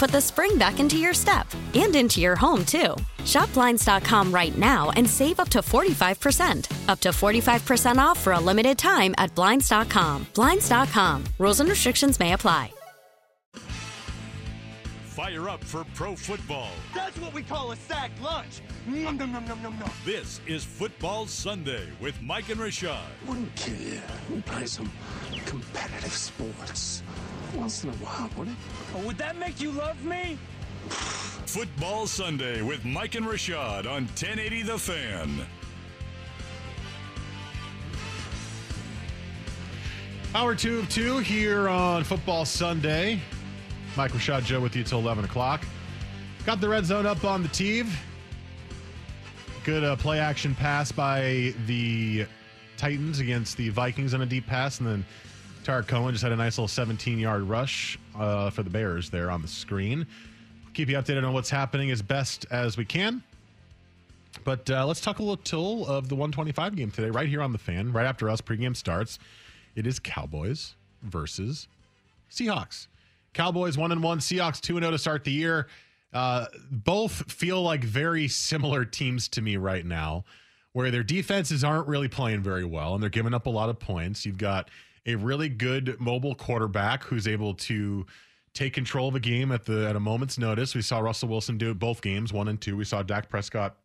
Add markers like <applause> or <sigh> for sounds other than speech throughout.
put the spring back into your step and into your home, too. Shop Blinds.com right now and save up to 45%. Up to 45% off for a limited time at Blinds.com. Blinds.com. Rules and restrictions may apply. Fire up for pro football. That's what we call a sack lunch. Nom, nom, nom, nom, nom, nom. This is Football Sunday with Mike and Rashad. Wouldn't kill you. We play some competitive sports. Once in a while, would it? Oh, would that make you love me? Football Sunday with Mike and Rashad on 1080 The Fan. Hour two of two here on Football Sunday. Mike Rashad Joe with you till 11 o'clock. Got the red zone up on the TV. Good uh, play action pass by the Titans against the Vikings on a deep pass. And then Cohen just had a nice little 17 yard rush uh, for the Bears there on the screen. Keep you updated on what's happening as best as we can. But uh, let's talk a little of the 125 game today, right here on the fan, right after us. Pregame starts. It is Cowboys versus Seahawks. Cowboys one and one, Seahawks two and zero to start the year. Uh, both feel like very similar teams to me right now, where their defenses aren't really playing very well and they're giving up a lot of points. You've got a really good mobile quarterback who's able to take control of a game at the at a moment's notice. We saw Russell Wilson do it both games, one and two. We saw Dak Prescott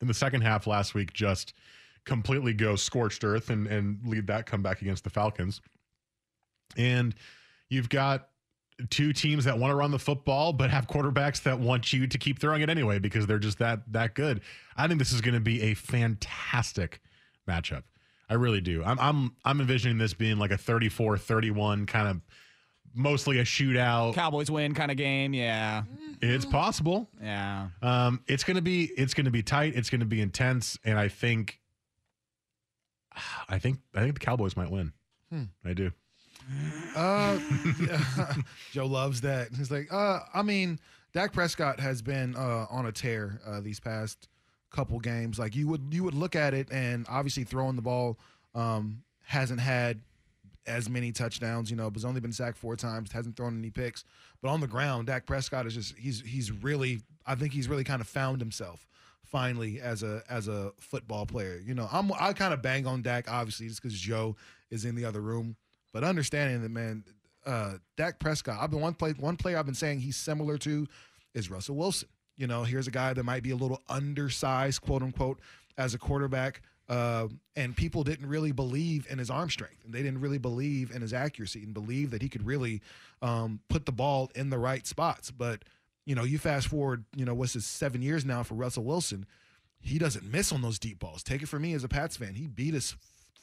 in the second half last week just completely go scorched earth and and lead that comeback against the Falcons. And you've got two teams that want to run the football but have quarterbacks that want you to keep throwing it anyway because they're just that that good. I think this is going to be a fantastic matchup. I really do. I'm I'm I'm envisioning this being like a 34-31 kind of mostly a shootout. Cowboys win kind of game. Yeah. It's possible. Yeah. Um, it's gonna be it's gonna be tight. It's gonna be intense, and I think, I think I think the Cowboys might win. Hmm. I do. Uh, <laughs> <laughs> Joe loves that. He's like, uh, I mean, Dak Prescott has been uh, on a tear uh, these past couple games. Like you would you would look at it, and obviously throwing the ball um, hasn't had as many touchdowns. You know, has only been sacked four times, hasn't thrown any picks. But on the ground, Dak Prescott is just he's he's really I think he's really kind of found himself finally as a as a football player. You know, I'm I kind of bang on Dak obviously just because Joe is in the other room, but understanding that man, uh, Dak Prescott. I've been one play one player I've been saying he's similar to is Russell Wilson. You know, here's a guy that might be a little undersized, quote unquote, as a quarterback. Uh, and people didn't really believe in his arm strength, and they didn't really believe in his accuracy, and believe that he could really um, put the ball in the right spots. But you know, you fast forward, you know, what's this seven years now for Russell Wilson? He doesn't miss on those deep balls. Take it from me as a Pats fan, he beat us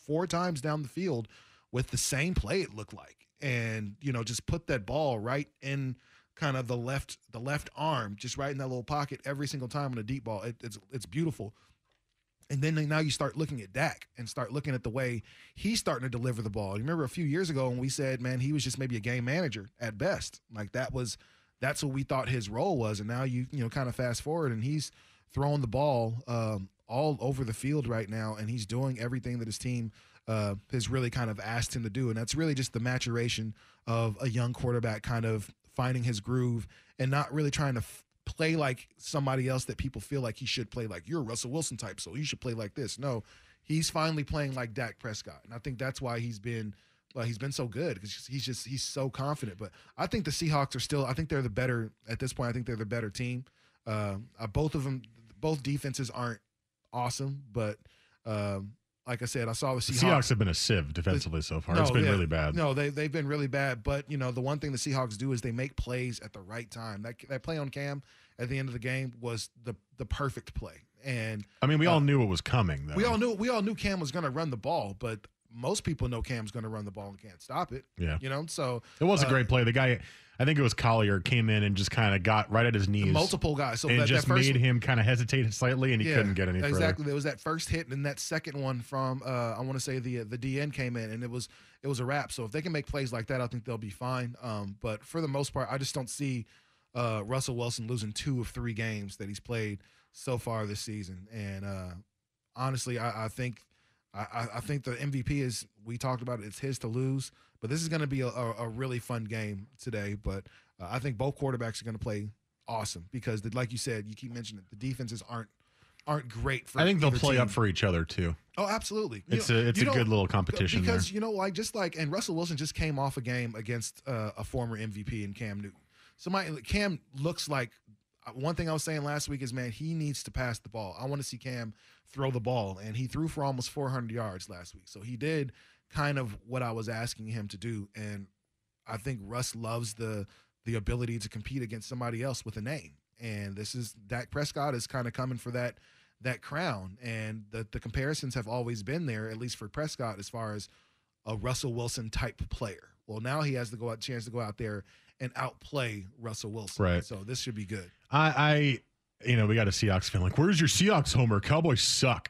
four times down the field with the same play. It looked like, and you know, just put that ball right in kind of the left the left arm, just right in that little pocket every single time on a deep ball. It, it's it's beautiful. And then now you start looking at Dak and start looking at the way he's starting to deliver the ball. You remember a few years ago when we said, man, he was just maybe a game manager at best. Like that was that's what we thought his role was. And now you you know kind of fast forward and he's throwing the ball um, all over the field right now, and he's doing everything that his team uh, has really kind of asked him to do. And that's really just the maturation of a young quarterback kind of finding his groove and not really trying to f- play like somebody else that people feel like he should play like you're Russell Wilson type, so you should play like this. No, he's finally playing like Dak Prescott, and I think that's why he's been well, he's been so good because he's just he's so confident. But I think the Seahawks are still. I think they're the better at this point. I think they're the better team. Uh, uh, both of them, both defenses aren't awesome, but um, like I said, I saw the The Seahawks. Seahawks have been a sieve defensively so far. It's been really bad. No, they they've been really bad. But you know, the one thing the Seahawks do is they make plays at the right time. That that play on Cam at the end of the game was the the perfect play. And I mean, we Uh, all knew it was coming, though. we all knew we all knew Cam was going to run the ball, but most people know Cam's going to run the ball and can't stop it. Yeah. You know, so It was a uh, great play. The guy, I think it was Collier, came in and just kind of got right at his knees. multiple guys. So and that, just that first made him kind of hesitate slightly, and he couldn't get any further. exactly. There was that first hit, and then that second one from uh, I want to say the the DN came in, and it was it was a wrap. So if they can make plays like that, I think they'll be fine. Um, but for the most part, I just don't see uh, Russell Wilson losing two of three games that he's played so far this season. And uh, honestly, I, I think I, I- think the MVP is we talked about it. It's his to lose, but this is going to be a, a, really fun game today. But uh, I think both quarterbacks are going to play awesome because, the, like you said, you keep mentioning it, the defenses aren't aren't great for. I think they'll play team. up for each other too. Oh, absolutely. You It's know- a it's a good little competition because there. you know, like just like and Russell Wilson just came off a game against uh, a former MVP in Cam Newton. Somebody Cam looks like one thing I was saying last week is man he needs to pass the ball. I want to see Cam throw the ball, and he threw for almost 400 yards last week. So he did kind of what I was asking him to do, and I think Russ loves the the ability to compete against somebody else with a name. And this is Dak Prescott is kind of coming for that that crown. And the the comparisons have always been there, at least for Prescott, as far as a Russell Wilson type player. Well, now he has to go out chance to go out there and outplay Russell Wilson. Right. So this should be good. I, I, you know, we got a Seahawks fan like, "Where's your Seahawks homer? Cowboys suck."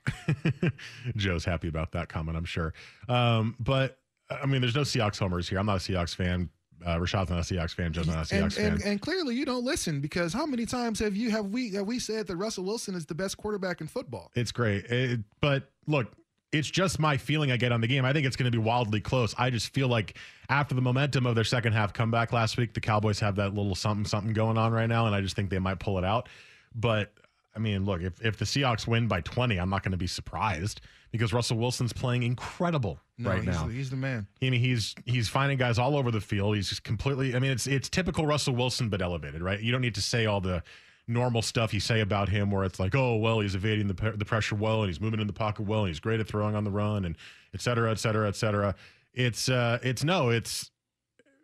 <laughs> Joe's happy about that comment, I'm sure. Um, but I mean, there's no Seahawks homers here. I'm not a Seahawks fan. Uh, Rashad's not a Seahawks fan. Joe's not a And, Seahawks fan. and, and clearly you don't listen because how many times have you have we have we said that Russell Wilson is the best quarterback in football? It's great. It- but look, it's just my feeling I get on the game. I think it's going to be wildly close. I just feel like after the momentum of their second half comeback last week, the Cowboys have that little something something going on right now, and I just think they might pull it out. But I mean, look, if, if the Seahawks win by 20, I'm not going to be surprised because Russell Wilson's playing incredible No, right he's, now. he's the man. I mean, he's he's finding guys all over the field. He's just completely. I mean, it's it's typical Russell Wilson, but elevated, right? You don't need to say all the normal stuff you say about him, where it's like, oh, well, he's evading the the pressure well, and he's moving in the pocket well, and he's great at throwing on the run, and et cetera, et cetera, et cetera. It's uh, it's no, it's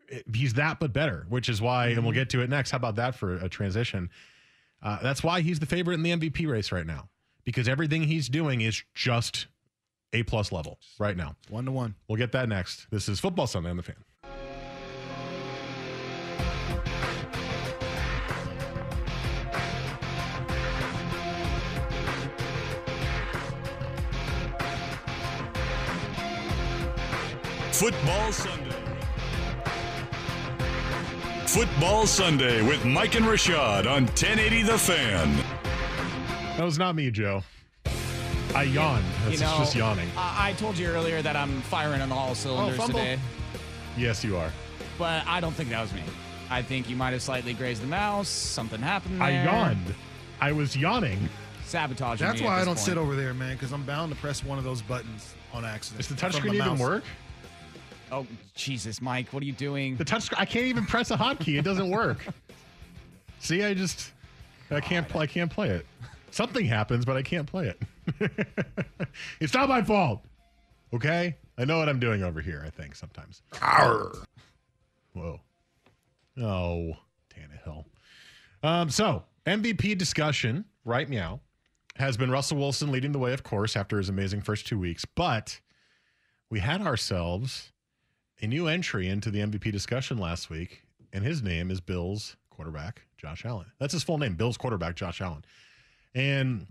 it, he's that, but better, which is why, and we'll get to it next. How about that for a transition? Uh, that's why he's the favorite in the MVP race right now because everything he's doing is just a plus level right now. One to one. We'll get that next. This is Football Sunday on the Fan. Football Sunday. Football Sunday with Mike and Rashad on 1080 The Fan. That was not me, Joe. I yawned. That's you know, just yawning. I, I told you earlier that I'm firing on all oh, cylinders fumble. today, Yes, you are. but I don't think that was me. I think you might have slightly grazed the mouse. Something happened there. I yawned. I was yawning. Sabotaging That's me why at I don't point. sit over there, man, because I'm bound to press one of those buttons on accident. Does the from touchscreen even work? Oh, Jesus, Mike, what are you doing? The touchscreen. I can't even press a hotkey. It doesn't work. <laughs> See, I just I can't play. I can't play it. Something happens, but I can't play it. <laughs> it's not my fault. Okay, I know what I'm doing over here. I think sometimes. Whoa. Oh, Tannehill. Um, so MVP discussion right meow, has been Russell Wilson leading the way, of course, after his amazing first two weeks. But we had ourselves a new entry into the MVP discussion last week, and his name is Bills quarterback Josh Allen. That's his full name, Bills quarterback Josh Allen. And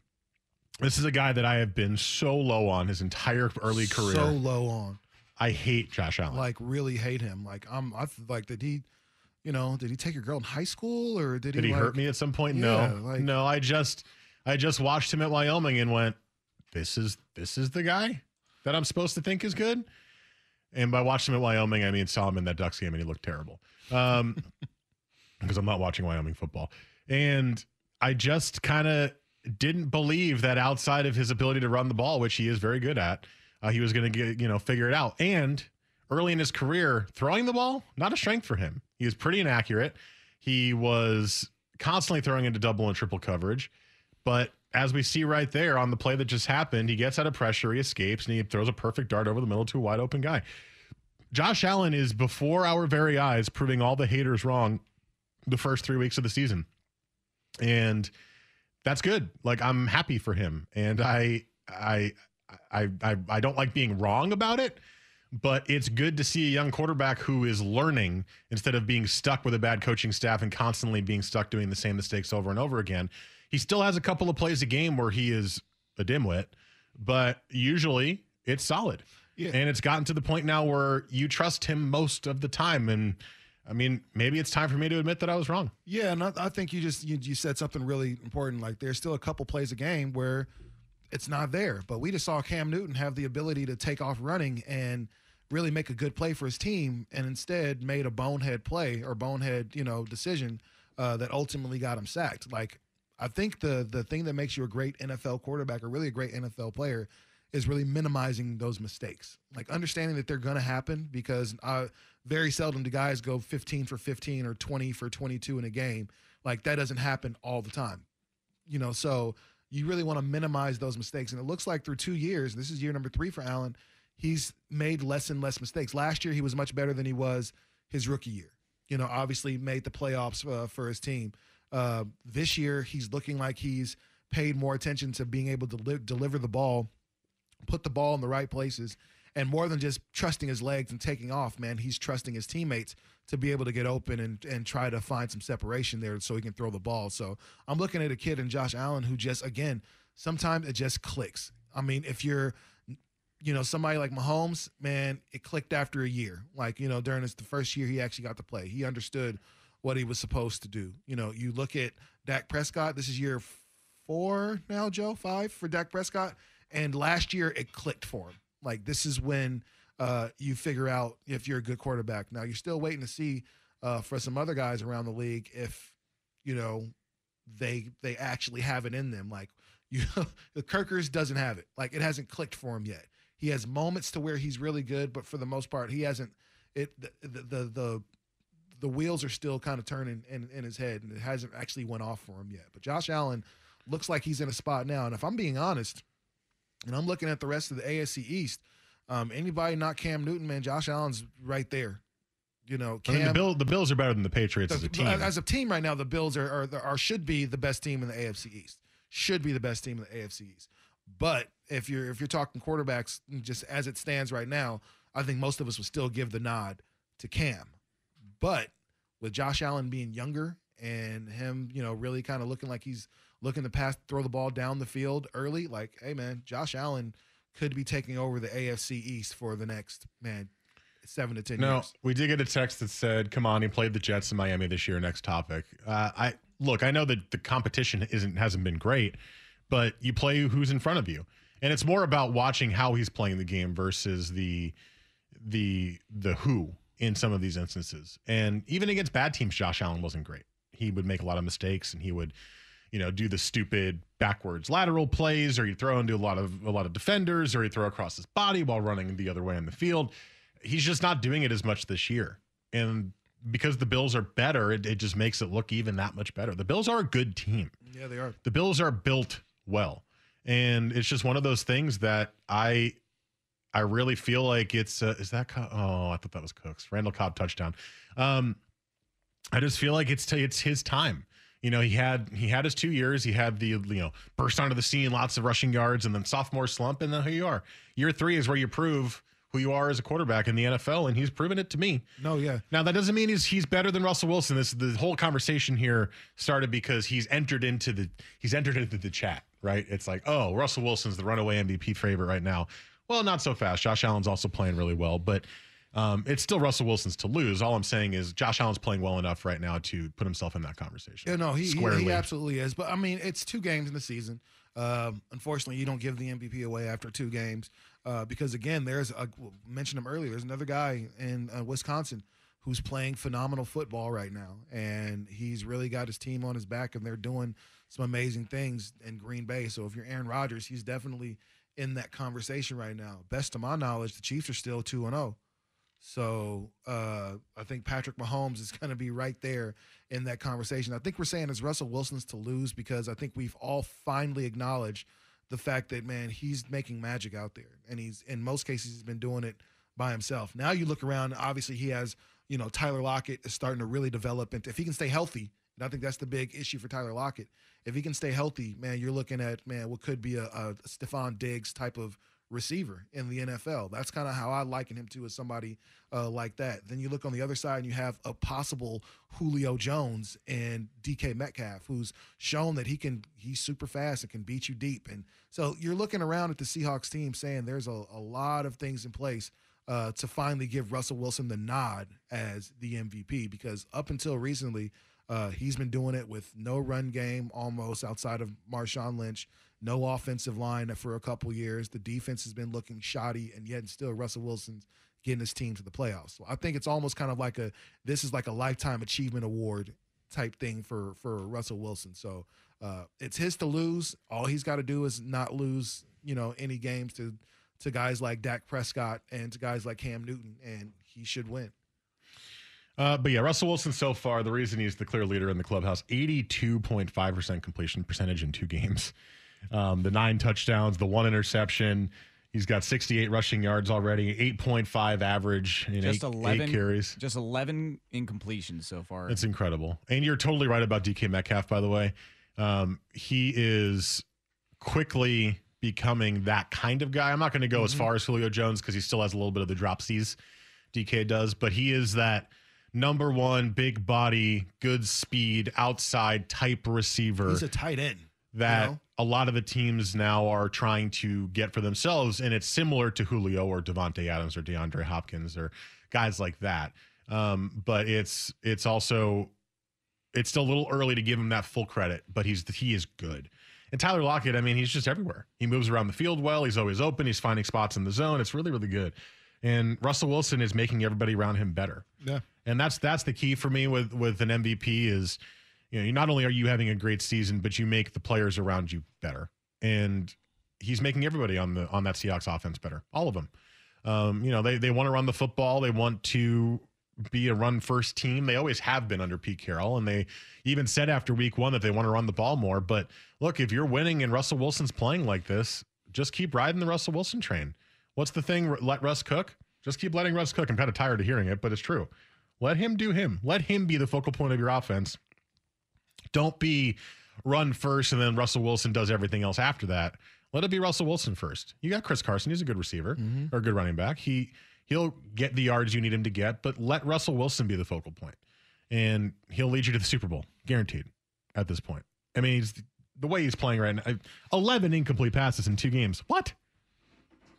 this is a guy that I have been so low on his entire early career. So low on. I hate Josh Allen. Like really hate him. Like I'm. I like did he, you know, did he take your girl in high school or did, Did he like, hurt me at some point? Yeah, no, like- no. I just, I just watched him at Wyoming and went, "This is this is the guy that I'm supposed to think is good." And by watching him at Wyoming, I mean saw him in that Ducks game and he looked terrible. Um, <laughs> because I'm not watching Wyoming football. And I just kind of didn't believe that outside of his ability to run the ball, which he is very good at, uh, he was going to get, you know, figure it out. And early in his career, throwing the ball, not a strength for him. He was pretty inaccurate. He was constantly throwing into double and triple coverage. But as we see right there on the play that just happened, he gets out of pressure, he escapes, and he throws a perfect dart over the middle to a wide open guy. Josh Allen is before our very eyes proving all the haters wrong the first three weeks of the season. And that's good. Like I'm happy for him. And I I I I, I don't like being wrong about it, but it's good to see a young quarterback who is learning instead of being stuck with a bad coaching staff and constantly being stuck doing the same mistakes over and over again. He still has a couple of plays a game where he is a dimwit, but usually it's solid. Yeah. And it's gotten to the point now where you trust him most of the time. And I mean, maybe it's time for me to admit that I was wrong. Yeah, and I, I think you just you, you said something really important. Like there's still a couple plays a game where it's not there, but we just saw Cam Newton have the ability to take off running and really make a good play for his team, and instead made a bonehead play or bonehead you know decision uh, that ultimately got him sacked. Like I think the the thing that makes you a great NFL quarterback or really a great NFL player is really minimizing those mistakes. Like understanding that they're going to happen because very seldom do guys go 15 for 15 or 20 for 22 in a game. Like that doesn't happen all the time. You know, so you really want to minimize those mistakes. And it looks like through two years, this is year number three for Allen, he's made less and less mistakes. Last year, he was much better than he was his rookie year. You know, obviously made the playoffs uh, for his team. Uh, this year, he's looking like he's paid more attention to being able to li- deliver the ball put the ball in the right places. And more than just trusting his legs and taking off, man, he's trusting his teammates to be able to get open and, and try to find some separation there so he can throw the ball. So I'm looking at a kid in Josh Allen who just, again, sometimes it just clicks. I mean, if you're, you know, somebody like Mahomes, man, it clicked after a year. Like, you know, during his, the first year he actually got to play, he understood what he was supposed to do. You know, you look at Dak Prescott, this is year four now, Joe, five for Dak Prescott and last year it clicked for him. Like this is when uh, you figure out if you're a good quarterback. Now you're still waiting to see uh, for some other guys around the league if you know they they actually have it in them. Like <laughs> you, the Kirkers doesn't have it. Like it hasn't clicked for him yet. He has moments to where he's really good, but for the most part, he hasn't. It the the the, the, the wheels are still kind of turning in, in his head, and it hasn't actually went off for him yet. But Josh Allen looks like he's in a spot now, and if I'm being honest and I'm looking at the rest of the AFC East. Um, anybody not Cam Newton, man, Josh Allen's right there. You know, I mean, the, Bill, the Bills are better than the Patriots as a team. As a team right now, the Bills are, are, are should be the best team in the AFC East. Should be the best team in the AFC East. But if you're if you're talking quarterbacks, just as it stands right now, I think most of us would still give the nod to Cam. But with Josh Allen being younger and him, you know, really kind of looking like he's looking to pass, throw the ball down the field early, like, hey man, Josh Allen could be taking over the AFC East for the next man seven to ten no, years. we did get a text that said, "Come on, he played the Jets in Miami this year." Next topic. Uh, I look, I know that the competition isn't hasn't been great, but you play who's in front of you, and it's more about watching how he's playing the game versus the the the who in some of these instances. And even against bad teams, Josh Allen wasn't great. He would make a lot of mistakes, and he would you know, do the stupid backwards lateral plays, or he'd throw into a lot of a lot of defenders, or he'd throw across his body while running the other way on the field. He's just not doing it as much this year, and because the Bills are better, it, it just makes it look even that much better. The Bills are a good team. Yeah, they are. The Bills are built well, and it's just one of those things that I. I really feel like it's uh, is that Co- oh I thought that was Cooks Randall Cobb touchdown. Um, I just feel like it's it's his time you know, he had he had his two years. He had the you know burst onto the scene, lots of rushing yards, and then sophomore slump, and then here you are. Year three is where you prove who you are as a quarterback in the NFL, and he's proven it to me. No, yeah. Now that doesn't mean he's he's better than Russell Wilson. This the whole conversation here started because he's entered into the he's entered into the chat, right? It's like, oh, Russell Wilson's the runaway MVP favorite right now. Well, not so fast. Josh Allen's also playing really well, but um, it's still Russell Wilson's to lose. All I'm saying is Josh Allen's playing well enough right now to put himself in that conversation. Yeah, no, he, he, he absolutely is. But I mean, it's two games in the season. Um, unfortunately, you don't give the MVP away after two games uh, because again, there's I mentioned him earlier. There's another guy in uh, Wisconsin who's playing phenomenal football right now, and he's really got his team on his back, and they're doing some amazing things in Green Bay. So if you're Aaron Rodgers, he's definitely in that conversation right now. Best to my knowledge, the Chiefs are still two and zero. So uh, I think Patrick Mahomes is <laughs> going to be right there in that conversation. I think we're saying it's Russell Wilson's to lose because I think we've all finally acknowledged the fact that man he's making magic out there, and he's in most cases he's been doing it by himself. Now you look around, obviously he has you know Tyler Lockett is starting to really develop, and if he can stay healthy, and I think that's the big issue for Tyler Lockett. If he can stay healthy, man, you're looking at man what could be a, a Stefon Diggs type of receiver in the NFL. That's kind of how I liken him to as somebody uh, like that. Then you look on the other side and you have a possible Julio Jones and DK Metcalf, who's shown that he can he's super fast and can beat you deep. And so you're looking around at the Seahawks team saying there's a, a lot of things in place. Uh, to finally give Russell Wilson the nod as the MVP because up until recently, uh, he's been doing it with no run game almost outside of Marshawn Lynch, no offensive line for a couple years. The defense has been looking shoddy, and yet still Russell Wilson's getting his team to the playoffs. So I think it's almost kind of like a this is like a lifetime achievement award type thing for for Russell Wilson. So uh, it's his to lose. All he's got to do is not lose, you know, any games to to guys like Dak Prescott and to guys like Cam Newton, and he should win. Uh, but yeah, Russell Wilson so far, the reason he's the clear leader in the clubhouse, 82.5% completion percentage in two games. Um, the nine touchdowns, the one interception. He's got 68 rushing yards already, 8.5 average in Just eight, 11 eight carries. Just 11 incompletions so far. It's incredible. And you're totally right about DK Metcalf, by the way. Um, he is quickly becoming that kind of guy. I'm not going to go as far as Julio Jones because he still has a little bit of the dropsies DK does, but he is that number one big body, good speed, outside type receiver He's a tight end. that you know? a lot of the teams now are trying to get for themselves. And it's similar to Julio or Davante Adams or DeAndre Hopkins or guys like that. Um, but it's it's also it's still a little early to give him that full credit, but he's he is good. And Tyler Lockett, I mean, he's just everywhere. He moves around the field well. He's always open. He's finding spots in the zone. It's really, really good. And Russell Wilson is making everybody around him better. Yeah. And that's that's the key for me with with an MVP is, you know, not only are you having a great season, but you make the players around you better. And he's making everybody on the on that Seahawks offense better. All of them. Um, you know, they they want to run the football. They want to be a run first team. They always have been under Pete Carroll, and they even said after week one that they want to run the ball more. But look, if you're winning and Russell Wilson's playing like this, just keep riding the Russell Wilson train. What's the thing? Let Russ cook. Just keep letting Russ cook. I'm kind of tired of hearing it, but it's true. Let him do him. Let him be the focal point of your offense. Don't be run first and then Russell Wilson does everything else after that. Let it be Russell Wilson first. You got Chris Carson. He's a good receiver mm-hmm. or a good running back. He he'll get the yards you need him to get, but let Russell Wilson be the focal point, and he'll lead you to the Super Bowl, guaranteed. At this point, I mean, he's the way he's playing right now. Eleven incomplete passes in two games. What?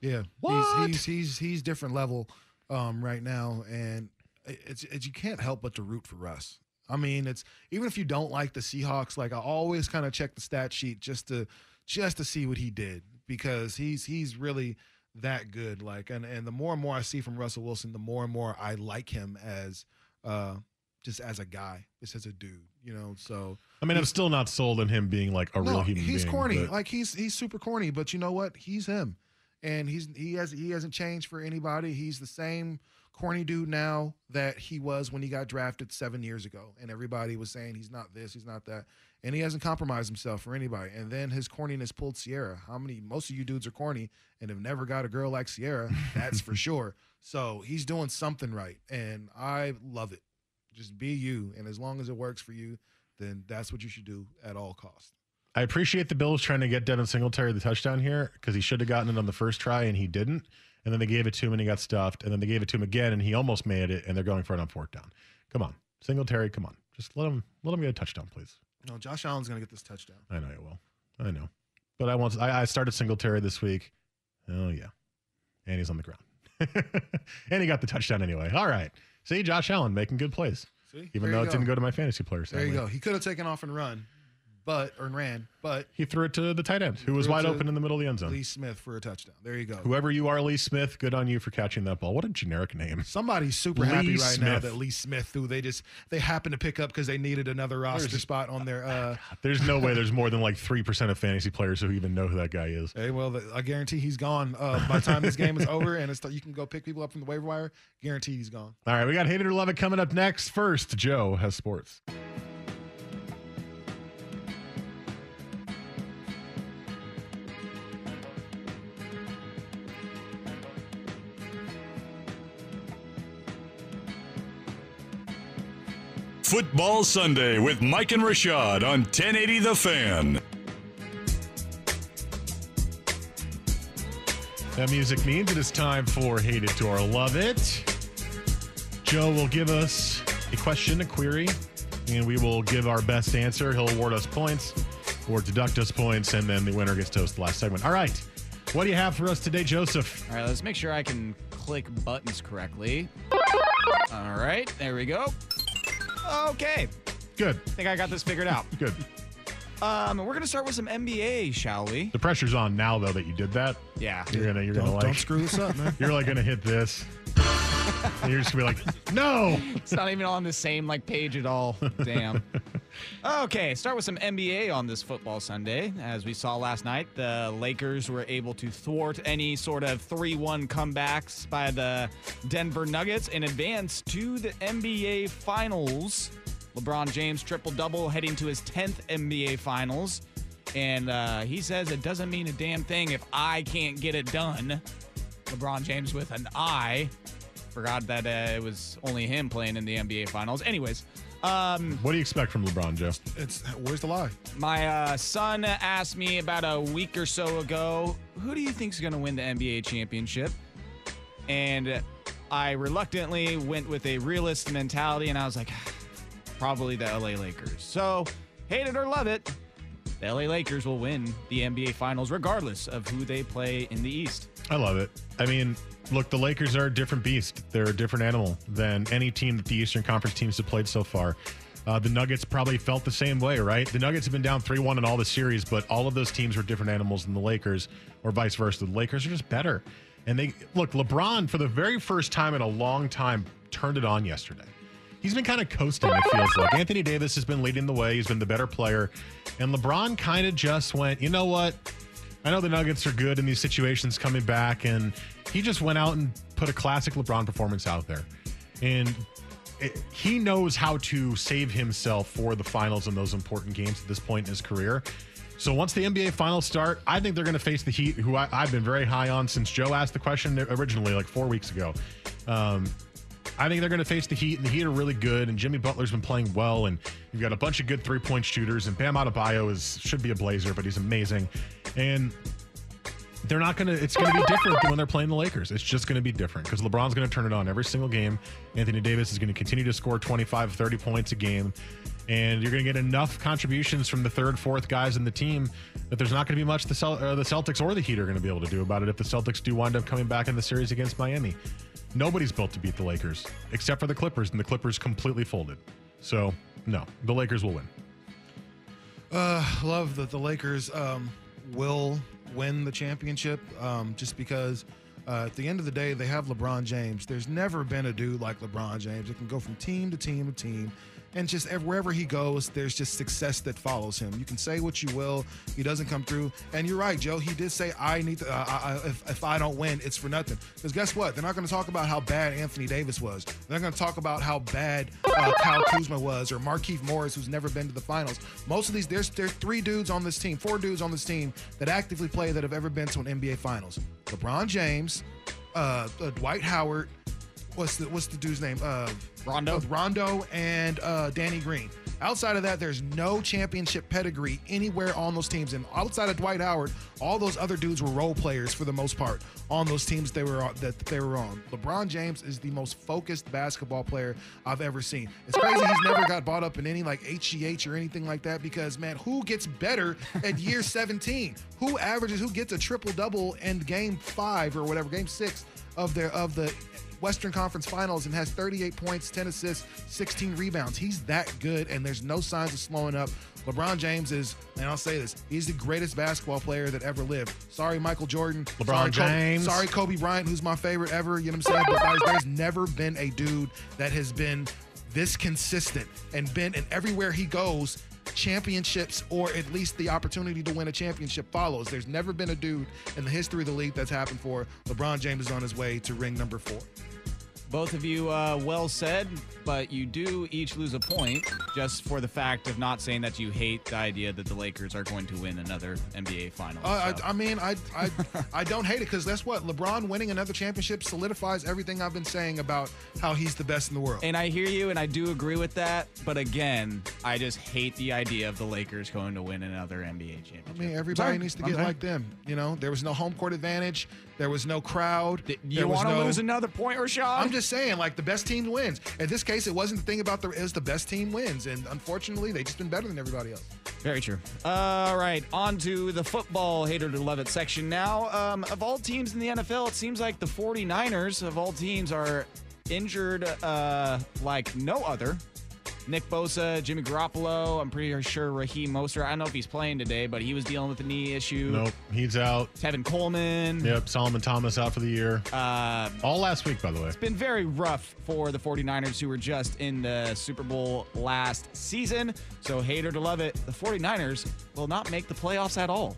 Yeah, What? He's, he's he's he's different level um, right now, and it's, it's you can't help but to root for Russ. I mean, it's even if you don't like the Seahawks, like I always kind of check the stat sheet just to just to see what he did because he's he's really that good. Like, and and the more and more I see from Russell Wilson, the more and more I like him as uh, just as a guy, just as a dude. You know, so I mean, I'm still not sold on him being like a real no, human he's being. corny. but- Like he's he's super corny, but you know what? He's him, and he's he has he hasn't changed for anybody. He's the same corny dude now that he was when he got drafted seven years ago, and everybody was saying he's not this, he's not that, and he hasn't compromised himself for anybody. And then his corniness pulled Ciara. How many? Most of you dudes are corny and have never got a girl like Ciara. That's for <laughs> sure. So he's doing something right, and I love it. Just be you, and as long as it works for you, then that's what you should do at all costs. I appreciate the Bills trying to get Devin Singletary the touchdown here because he should have gotten it on the first try and he didn't. And then they gave it to him and he got stuffed. And then they gave it to him again and he almost made it. And they're going for it on fourth down. Come on, Singletary, come on, just let him let him get a touchdown, please. No, Josh Allen's gonna get this touchdown. I know you will. I know, but I want. I, I started Singletary this week. Oh yeah, and he's on the ground, <laughs> and he got the touchdown anyway. All right, see Josh Allen making good plays, See, even There though it didn't go. go to my fantasy players. There you go. He could have taken off and run, but or ran, but He threw it to the tight end, who was threw it wide to open in the middle of the end zone. Lee Smith for a touchdown. There you go. Whoever you are, Lee Smith, good on you for catching that ball. What a generic name. Somebody's super Lee happy right now Smith. that Lee Smith, who they just they happened to pick up because they needed another roster There's- spot on their. uh <laughs> There's no way there's more than like 3% of fantasy players who even know who that guy is. Hey, well, I guarantee he's gone uh, by the time this game is over, and it's you can go pick people up from the waiver wire. Guaranteed he's gone. All right, we got Hate It or Love It coming up next. First, Joe has sports. Football Sunday with Mike and Rashad on 1080 The Fan. That music means it is time for Hate It or Love It. Joe will give us a question, a query, and we will give our best answer. He'll award us points or deduct us points, and then the winner gets to host the last segment. All right. What do you have for us today, Joseph? All right, let's make sure I can click buttons correctly. All right, there we go. Okay, Good. I think I got this figured out. <laughs> Good. Um, we're gonna start with some NBA, shall we? The pressure's on now, though, that you did that. Yeah. You're gonna, you're Don't, gonna don't like, screw this up, man. <laughs> you're like gonna hit this. and <laughs> you're just gonna be like, no. It's not even on the same like page at all. Damn. Okay, start with some NBA on this football Sunday. As we saw last night, the Lakers were able to thwart any sort of 3-1 comebacks by the Denver Nuggets and advance to the NBA Finals. LeBron James triple double heading to his 10th NBA Finals. And uh, he says it doesn't mean a damn thing if I can't get it done. LeBron James with an I. Forgot that uh, it was only him playing in the NBA Finals. Anyways, um, What do you expect from LeBron, Joe? It's where's the lie? my uh, son asked me about a week or so ago, who do you think's going to win the NBA championship? And I reluctantly went with a realist mentality, and I was like, <sighs> probably the LA Lakers. So, hate it or love it, the LA Lakers will win the NBA Finals regardless of who they play in the East. I love it. I mean, look, the Lakers are a different beast. They're a different animal than any team that the Eastern Conference teams have played so far. Uh, the Nuggets probably felt the same way, right? The Nuggets have been down 3 1 in all the series, but all of those teams were different animals than the Lakers, or vice versa. The Lakers are just better. And they look, LeBron, for the very first time in a long time, turned it on yesterday. He's been kind of coasting, it feels like. Anthony Davis has been leading the way, he's been the better player. And LeBron kind of just went, you know what? I know the Nuggets are good in these situations coming back, and he just went out and put a classic LeBron performance out there. And it, he knows how to save himself for the finals and those important games at this point in his career. So once the NBA finals start, I think they're going to face the Heat, who I, I've been very high on since Joe asked the question originally, like four weeks ago. Um, I think they're going to face the Heat, and the Heat are really good. And Jimmy Butler's been playing well, and you've got a bunch of good three point shooters. And Bam Adebayo is should be a Blazer, but he's amazing. And they're not going to. It's going to be different than when they're playing the Lakers. It's just going to be different because LeBron's going to turn it on every single game. Anthony Davis is going to continue to score 25, 30 points a game. And you're going to get enough contributions from the third, fourth guys in the team that there's not going to be much the, uh, the Celtics or the Heat are going to be able to do about it if the Celtics do wind up coming back in the series against Miami. Nobody's built to beat the Lakers except for the Clippers, and the Clippers completely folded. So, no, the Lakers will win. Uh, love that the Lakers um, will win the championship um, just because uh, at the end of the day, they have LeBron James. There's never been a dude like LeBron James that can go from team to team to team. And just wherever he goes, there's just success that follows him. You can say what you will, he doesn't come through. And you're right, Joe. He did say, "I need to. Uh, I, if, if I don't win, it's for nothing." Because guess what? They're not going to talk about how bad Anthony Davis was. They're not going to talk about how bad uh, Kyle Kuzma was or Markieff Morris, who's never been to the finals. Most of these, there's there's three dudes on this team, four dudes on this team that actively play that have ever been to an NBA Finals. LeBron James, uh, uh, Dwight Howard. What's the what's the dude's name? Uh, Rondo. uh, Rondo and uh, Danny Green. Outside of that, there's no championship pedigree anywhere on those teams. And outside of Dwight Howard, all those other dudes were role players for the most part on those teams they were on, that they were on. LeBron James is the most focused basketball player I've ever seen. It's crazy he's never got bought up in any like HGH or anything like that because man, who gets better at year <laughs> 17? Who averages? Who gets a triple double in game five or whatever, game six of their of the Western Conference Finals and has 38 points, 10 assists, 16 rebounds. He's that good, and there's no signs of slowing up. LeBron James is, and I'll say this, he's the greatest basketball player that ever lived. Sorry, Michael Jordan. LeBron sorry, Kobe- James. sorry, Kobe Bryant, who's my favorite ever. You know what I'm saying? But guys, there's never been a dude that has been this consistent and been, and everywhere he goes, championships or at least the opportunity to win a championship follows. There's never been a dude in the history of the league that's happened for. LeBron James is on his way to ring number four. Both of you, uh, well said, but you do each lose a point just for the fact of not saying that you hate the idea that the Lakers are going to win another NBA final. Uh, so. I, I mean, I I, <laughs> I don't hate it because that's what LeBron winning another championship solidifies everything I've been saying about how he's the best in the world. and I hear you, and I do agree with that. But again, I just hate the idea of the Lakers going to win another NBA championship. I mean, everybody needs to get sorry. like them. You know, there was no home court advantage. There was no crowd. You want to no- lose another point, Rashad? I'm just saying, like the best team wins. In this case, it wasn't the thing about the it was the best team wins, and unfortunately, they just been better than everybody else. Very true. All right, on to the football hater to love it section now. Um, of all teams in the NFL, it seems like the 49ers of all teams are injured uh, like no other. Nick Bosa, Jimmy Garoppolo, I'm pretty sure Raheem Mostert. I don't know if he's playing today, but he was dealing with a knee issue. Nope, he's out. Tevin Coleman. Yep, Solomon Thomas out for the year. Uh, All last week, by the way. it's been very rough for the 49ers who were just in the Super Bowl last season. So, hater to love it, the 49ers will not make the playoffs at all.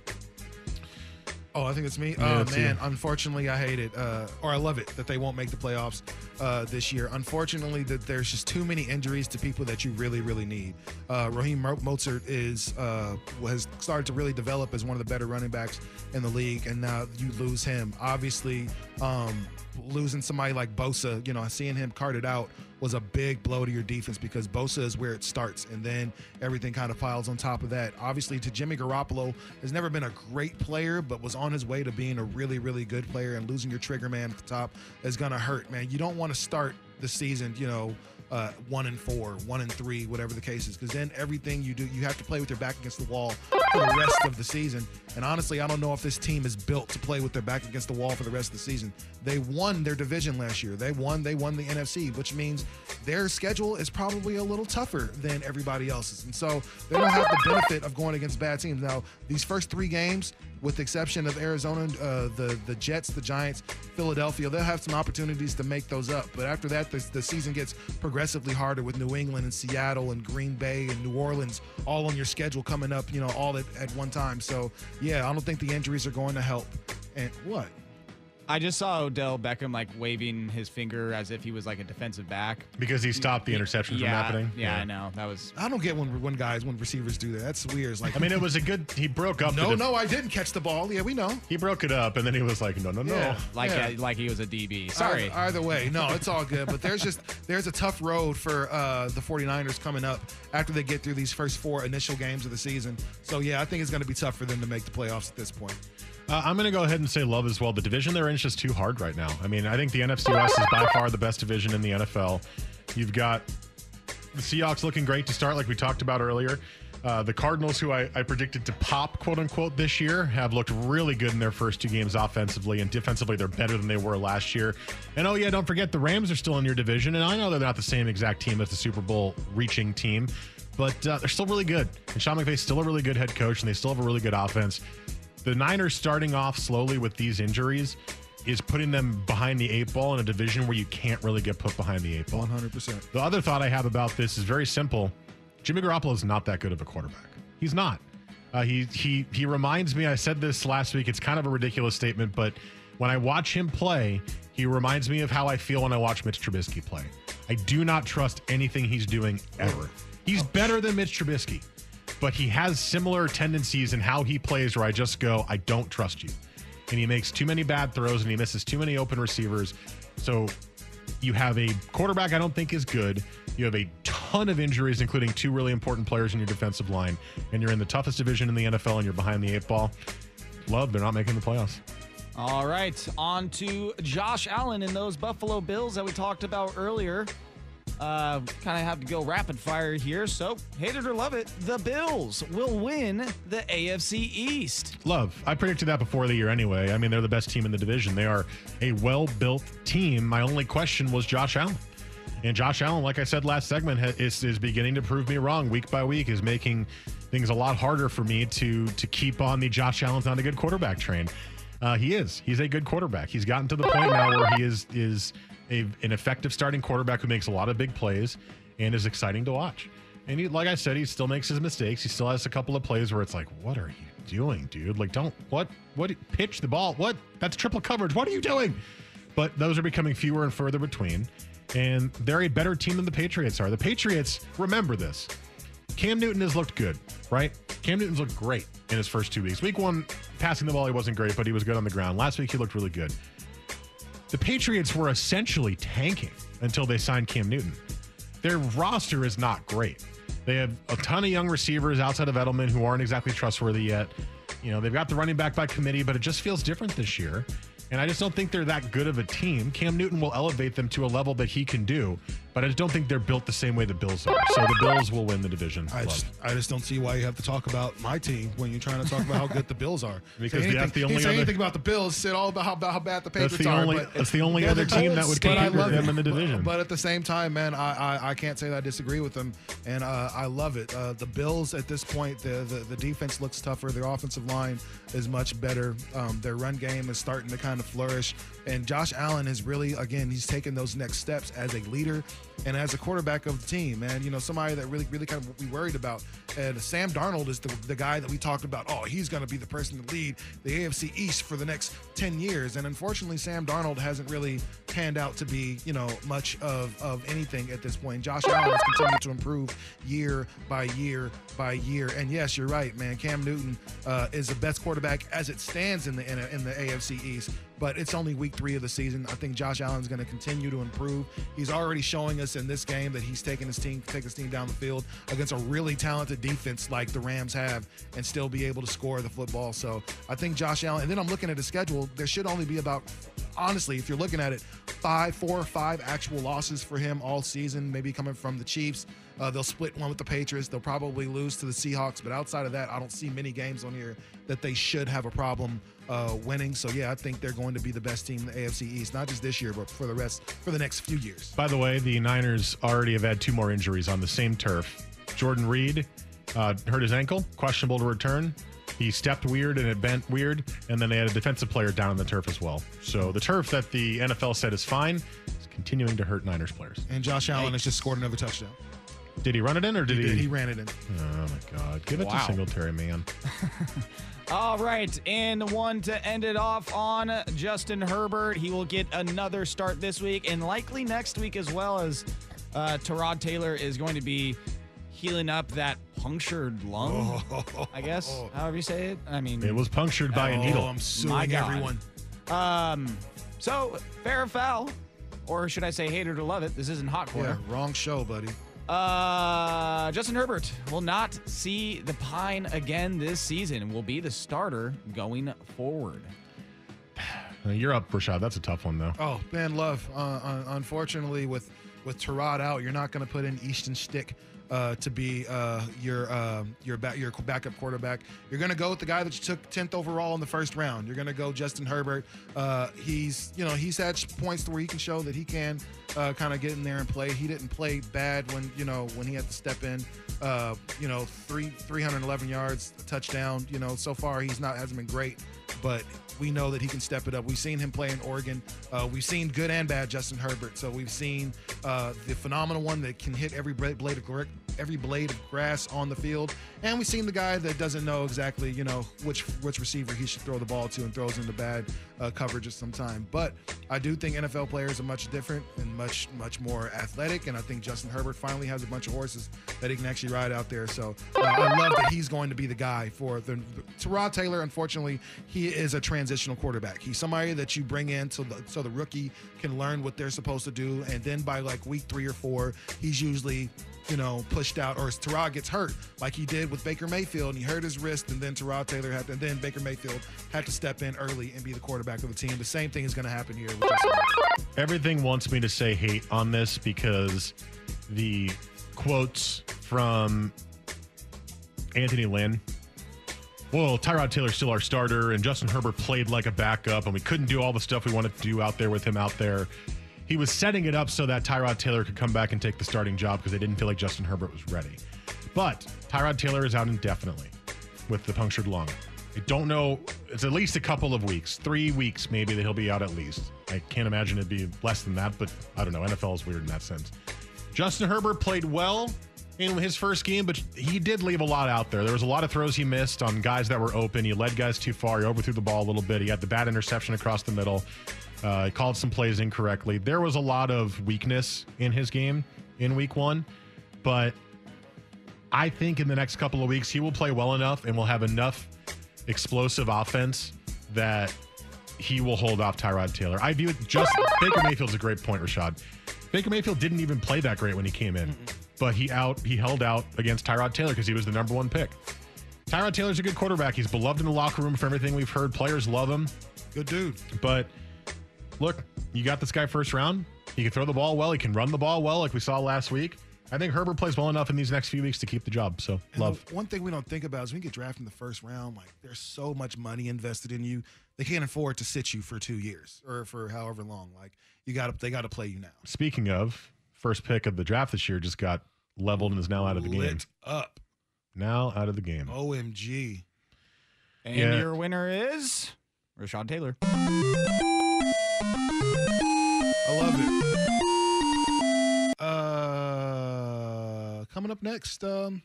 Oh, I think it's me. Yeah, oh it's man, you. unfortunately, I hate it, uh, or I love it that they won't make the playoffs uh, this year. Unfortunately, that there's just too many injuries to people that you really, really need. Uh, Raheem Mostert is uh, has started to really develop as one of the better running backs in the league, and now you lose him. Obviously, um, losing somebody like Bosa, you know, seeing him carted out was a big blow to your defense because Bosa is where it starts, and then everything kind of piles on top of that. Obviously, to Jimmy Garoppolo has never been a great player, but was on his way to being a really, really good player, and losing your trigger man at the top is gonna hurt, man. You don't want to start the season, you know. Uh, one and four, one and three, whatever the case is, because then everything you do, you have to play with your back against the wall for the rest of the season. And honestly, I don't know if this team is built to play with their back against the wall for the rest of the season. They won their division last year. They won. They won the NFC, which means their schedule is probably a little tougher than everybody else's, and so they don't have the benefit of going against bad teams. Now, these first three games, with the exception of Arizona, uh, the the Jets, the Giants, Philadelphia, they'll have some opportunities to make those up. But after that, the, the season gets progressively harder with New England and Seattle and Green Bay and New Orleans all on your schedule coming up, you know, all at, at one time. So yeah, I don't think the injuries are going to help. And what? I just saw Odell Beckham like waving his finger as if he was like a defensive back. Because he stopped the interception from happening. Yeah, I know. That was I don't get when when guys when receivers do that. That's weird. It's like I mean, it was a good. He broke up. no, def- no, I didn't catch the ball. Yeah, we know. He broke it up, and then he was like, "No, no, no." Yeah. like Yeah. uh, like he was a DB. Sorry. Either, either way, no, it's all good. But there's just there's a tough road for uh, the 49ers coming up after they get through these first four initial games of the season. So yeah, I think it's going to be tough for them to make the playoffs at this point. Uh, I'm going to go ahead and say love as well. The division they're in is just too hard right now. I mean, I think the NFC West is by far the best division in the NFL. You've got the Seahawks looking great to start, like we talked about earlier. Uh, the Cardinals, who I, I predicted to pop, quote unquote, this year, have looked really good in their first two games offensively, and defensively, they're better than they were last year. And oh, yeah, don't forget the Rams are still in your division. And I know they're not the same exact team as the Super Bowl reaching team, but uh, they're still really good. And Sean McVay's still a really good head coach, and they still have a really good offense. The Niners starting off slowly with these injuries is putting them behind the eight ball in a division where you can't really get put behind the eight ball. 100%. The other thought I have about this is very simple. Jimmy Garoppolo is not that good of a quarterback. He's not. Uh, he he he reminds me. I said this last week. It's kind of a ridiculous statement, but when I watch him play, he reminds me of how I feel when I watch Mitch Trubisky play. I do not trust anything he's doing ever. He's better than Mitch Trubisky, but he has similar tendencies in how he plays where I just go, I don't trust you. And he makes too many bad throws and he misses too many open receivers. So you have a quarterback I don't think is good. You have a ton of injuries, including two really important players in your defensive line, and you're in the toughest division in the NFL and you're behind the eight ball. Love, they're not making the playoffs. All right, on to Josh Allen and those Buffalo Bills that we talked about earlier. Uh, kind of have to go rapid fire here. So, hate it or love it, the Bills will win the AFC East. Love. I predicted that before the year anyway. I mean, they're the best team in the division. They are a well built team. My only question was Josh Allen. And Josh Allen, like I said last segment, ha- is, is beginning to prove me wrong week by week, is making things a lot harder for me to to keep on the Josh Allen's not a good quarterback train. Uh, he is. He's a good quarterback. He's gotten to the point now where he is is a, an effective starting quarterback who makes a lot of big plays and is exciting to watch. And he, like I said, he still makes his mistakes. He still has a couple of plays where it's like, what are you doing, dude? Like, don't what what pitch the ball? What? That's triple coverage. What are you doing? But those are becoming fewer and further between. And they're a better team than the Patriots are. The Patriots, remember this. Cam Newton has looked good, right? Cam Newton's looked great in his first two weeks. Week one, passing the ball, he wasn't great, but he was good on the ground. Last week, he looked really good. The Patriots were essentially tanking until they signed Cam Newton. Their roster is not great. They have a ton of young receivers outside of Edelman who aren't exactly trustworthy yet. You know, they've got the running back by committee, but it just feels different this year. And I just don't think they're that good of a team. Cam Newton will elevate them to a level that he can do, but I just don't think they're built the same way the Bills are. So the Bills will win the division. I just, I just don't see why you have to talk about my team when you're trying to talk about how good the Bills are. <laughs> Because anything, that's the only say other- anything about the Bills. Said all about how, about how bad the That's Patriots the are. only- but that's the only other team that would compete with them it. in the division. But, but at the same time, man, I, I I can't say that I disagree with them, and uh, I love it. Uh, the Bills at this point, the, the the defense looks tougher. Their offensive line is much better. Um, their run game is starting to kind of flourish, and Josh Allen is really again he's taking those next steps as a leader and as a quarterback of the team. Man, you know somebody that really really kind of we worried about. And Sam Darnold is the, the guy that we talked about. Oh, he's going to be the person to lead the AFC East for the next ten years. And unfortunately, Sam Darnold hasn't really panned out to be you know much of of anything at this point. Josh Allen has continued to improve year by year by year. And yes, you're right, man. Cam Newton uh, is the best quarterback as it stands in the in the AFC East. But it's only week three of the season. I think Josh Allen's going to continue to improve. He's already showing us in this game that he's taking his team, take his team down the field against a really talented defense like the Rams have, and still be able to score the football. So I think Josh Allen. And then I'm looking at his schedule. There should only be about, honestly, if you're looking at it, five, four or five actual losses for him all season. Maybe coming from the Chiefs. Uh, they'll split one with the Patriots. They'll probably lose to the Seahawks. But outside of that, I don't see many games on here that they should have a problem uh, winning. So yeah, I think they're going to be the best team in the AFC East, not just this year, but for the rest for the next few years. By the way, the Niners already have had two more injuries on the same turf. Jordan Reed uh, hurt his ankle, questionable to return. He stepped weird and it bent weird, and then they had a defensive player down on the turf as well. So the turf that the NFL said is fine is continuing to hurt Niners players. And Josh Allen has just scored another touchdown. Did he run it in or did he? He, did, he ran it in. Oh my God! Give it Wow. to Singletary, man. <laughs> All right, and one to end it off on Justin Herbert. He will get another start this week and likely next week as well as uh, Tyrod Taylor is going to be healing up that punctured lung. <laughs> I guess, however you say it. I mean, It was punctured by a Oh, needle. I'm My suing God. everyone. Um, so fair or foul, or should I say hate it or love it? This isn't hot Yeah, corner. wrong show, buddy. Uh, Justin Herbert will not see the pine again this season and will be the starter going forward. Uh, <sighs> You're up, Rashad. That's a tough one, though. Oh, man, love. Uh, un- unfortunately, with with Tyrod out, you're not going to put in Easton Stick uh, to be uh, your uh, your back your backup quarterback. You're going to go with the guy that you took 10th overall in the first round. You're going to go Justin Herbert. Uh, he's you know he's had points to where he can show that he can uh, kind of get in there and play. He didn't play bad when you know when he had to step in. Uh, you know, three 311 yards, touchdown. You know, so far he's not hasn't been great, but we know that he can step it up. We've seen him play in Oregon. Uh, we've seen good and bad Justin Herbert. So we've seen uh, the phenomenal one that can hit every blade of every blade of grass on the field, and we've seen the guy that doesn't know exactly you know which which receiver he should throw the ball to and throws into bad uh, coverage at some time. But I do think NFL players are much different and much much more athletic, and I think Justin Herbert finally has a bunch of horses that he can actually ride out there. So uh, I love that he's going to be the guy for the. Tyrod Taylor, unfortunately, he is a transitional quarterback. He's somebody that you bring in so the, so the rookie can learn what they're supposed to do, and then by like week three or four, he's usually you know pushed out, or Tyrod gets hurt, like he did with Baker Mayfield, and he hurt his wrist, and then Tyrod Taylor had, to, and then Baker Mayfield had to step in early and be the quarterback of the team. The same thing is going to happen here. Everything wants me to say hate on this because the quotes from Anthony Lynn. Well, Tyrod Taylor's still our starter, and Justin Herbert played like a backup, and we couldn't do all the stuff we wanted to do out there with him out there. He was setting it up so that Tyrod Taylor could come back and take the starting job because they didn't feel like Justin Herbert was ready. But Tyrod Taylor is out indefinitely with the punctured lung. I don't know. It's at least a couple of weeks, three weeks maybe that he'll be out at least. I can't imagine it'd be less than that, but I don't know. NFL is weird in that sense. Justin Herbert played well in his first game, but he did leave a lot out there. There was a lot of throws he missed on guys that were open. He led guys too far. He overthrew the ball a little bit. He had the bad interception across the middle. Uh, he called some plays incorrectly. There was a lot of weakness in his game in week one, but I think in the next couple of weeks he will play well enough and will have enough explosive offense that he will hold off Tyrod Taylor. I view it just Baker Mayfield's a great point, Rashad. Baker Mayfield didn't even play that great when he came in, but he out he held out against Tyrod Taylor because he was the number one pick. Tyrod Taylor's a good quarterback. He's beloved in the locker room for everything we've heard. Players love him. Good dude. But look, you got this guy first round. He can throw the ball well. He can run the ball well, like we saw last week. I think Herbert plays well enough in these next few weeks to keep the job. So And love. one thing we don't think about is when you get drafted in the first round, like there's so much money invested in you. They can't afford to sit you for two years or for however long. Like you got to, they got to play you now. Speaking of, first pick of the draft this year just got leveled and is now out of the game. Lit up. Now out of the game. OMG. And Yeah. your winner is Rashad Taylor. I love it. Uh, coming up next, um,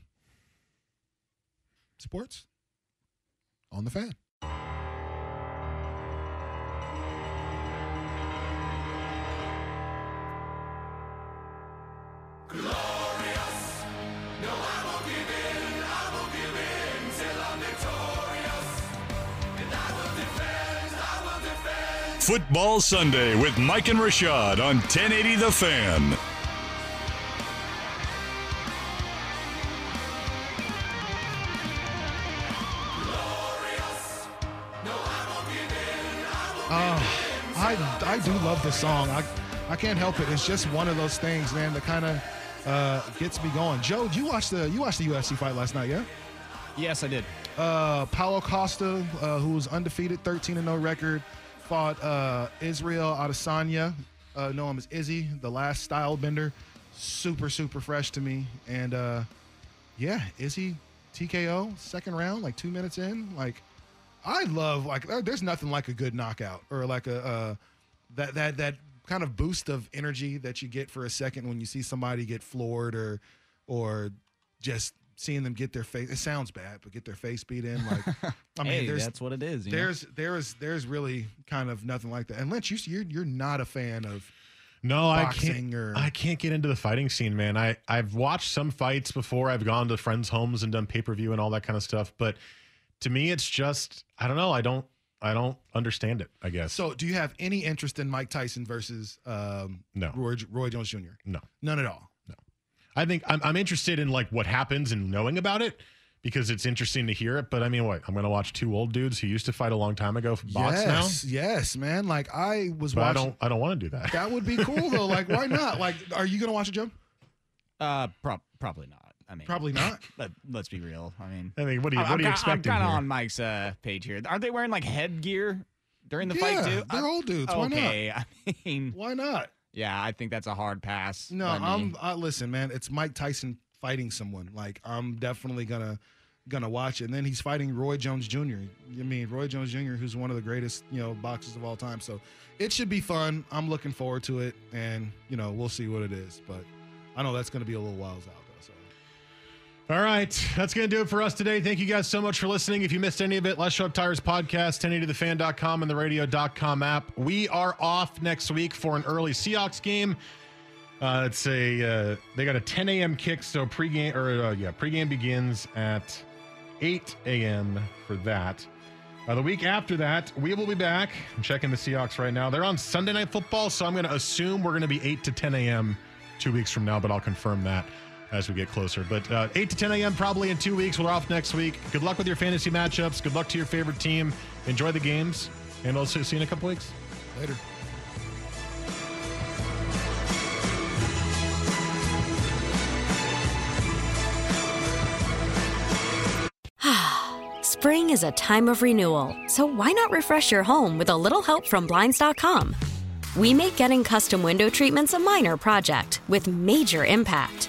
sports on the fan. Football Sunday with Mike and Rashad on 1080 The Fan. Oh, I I do love this song. I I can't help it. It's just one of those things, man, that kind of uh, gets me going. Joe, you watched the you watched the UFC fight last night, yeah? Yes, I did. Uh, Paulo Costa, uh, who was undefeated, 13 and 0 record, fought uh, Israel Adesanya. Uh, know him as Izzy, the Last Stylebender. Super, super fresh to me. And uh, yeah, Izzy TKO, second round, like two minutes in. Like, I love like there's nothing like a good knockout or like a uh, that that that kind of boost of energy that you get for a second when you see somebody get floored or or just seeing them get their face. It sounds bad, but get their face beat in. Like, <laughs> I mean, hey, there's that's what it is. You know? there's there's there's really kind of nothing like that. And Lynch, you, you're you're not a fan of No, I can't. or- I can't get into the fighting scene, man. I I've watched some fights before. I've gone to friends' homes and done pay per view and all that kind of stuff. But to me, it's just I don't know. I don't I don't understand it. I guess So, do you have any interest in Mike Tyson versus um, No. Roy, Roy Jones Jr.? no. None at all. I think I'm I'm interested in like what happens and knowing about it because it's interesting to hear it. But I mean, what I'm going to watch two old dudes who used to fight a long time ago box now. yes, yes, man. Like I was But I don't I don't want to do that. That would be cool though. Like, why <laughs> not? Like, are you gonna watch it, Joe? uh, prob- probably not. I mean, Probably not. <laughs> Let, let's be real. I mean, I mean, what do you I'm- what are you I'm, expecting I'm kind of on Mike's uh, page here. Aren't they wearing like headgear during the Yeah, fight too? they're I- old dudes. Why not? okay, <laughs> I mean, Why not? Yeah, I think that's a hard pass. No. I'm. I, listen, man. It's Mike Tyson fighting someone. Like I'm definitely gonna gonna watch it. And then he's fighting Roy Jones Jr. I mean, Roy Jones Jr., who's one of the greatest you know boxers of all time. So it should be fun. I'm looking forward to it, and you know we'll see what it is. But I know that's gonna be a little whiles out All right, that's going to do it for us today. Thank you guys so much for listening. If you missed any of it, Les Schwab Tires podcast, 1080thefan.com and the radio.com app. We are off next week for an early Seahawks game. Uh, it's a uh, they got a 10 a.m. kick, so pregame or uh, yeah, pregame begins at 8 a.m. for that. Uh, the week after that, we will be back. I'm checking the Seahawks right now. They're on Sunday Night Football, so I'm going to assume we're going to be 8 to 10 a.m. two weeks from now, but I'll confirm that. As we get closer. But uh, 8 to 10 a.m. probably in two weeks. We're off next week. Good luck with your fantasy matchups. Good luck to your favorite team. Enjoy the games, and we'll see you in a couple weeks. Later. <sighs> Spring is a time of renewal, so why not refresh your home with a little help from Blinds.com? We make getting custom window treatments a minor project with major impact.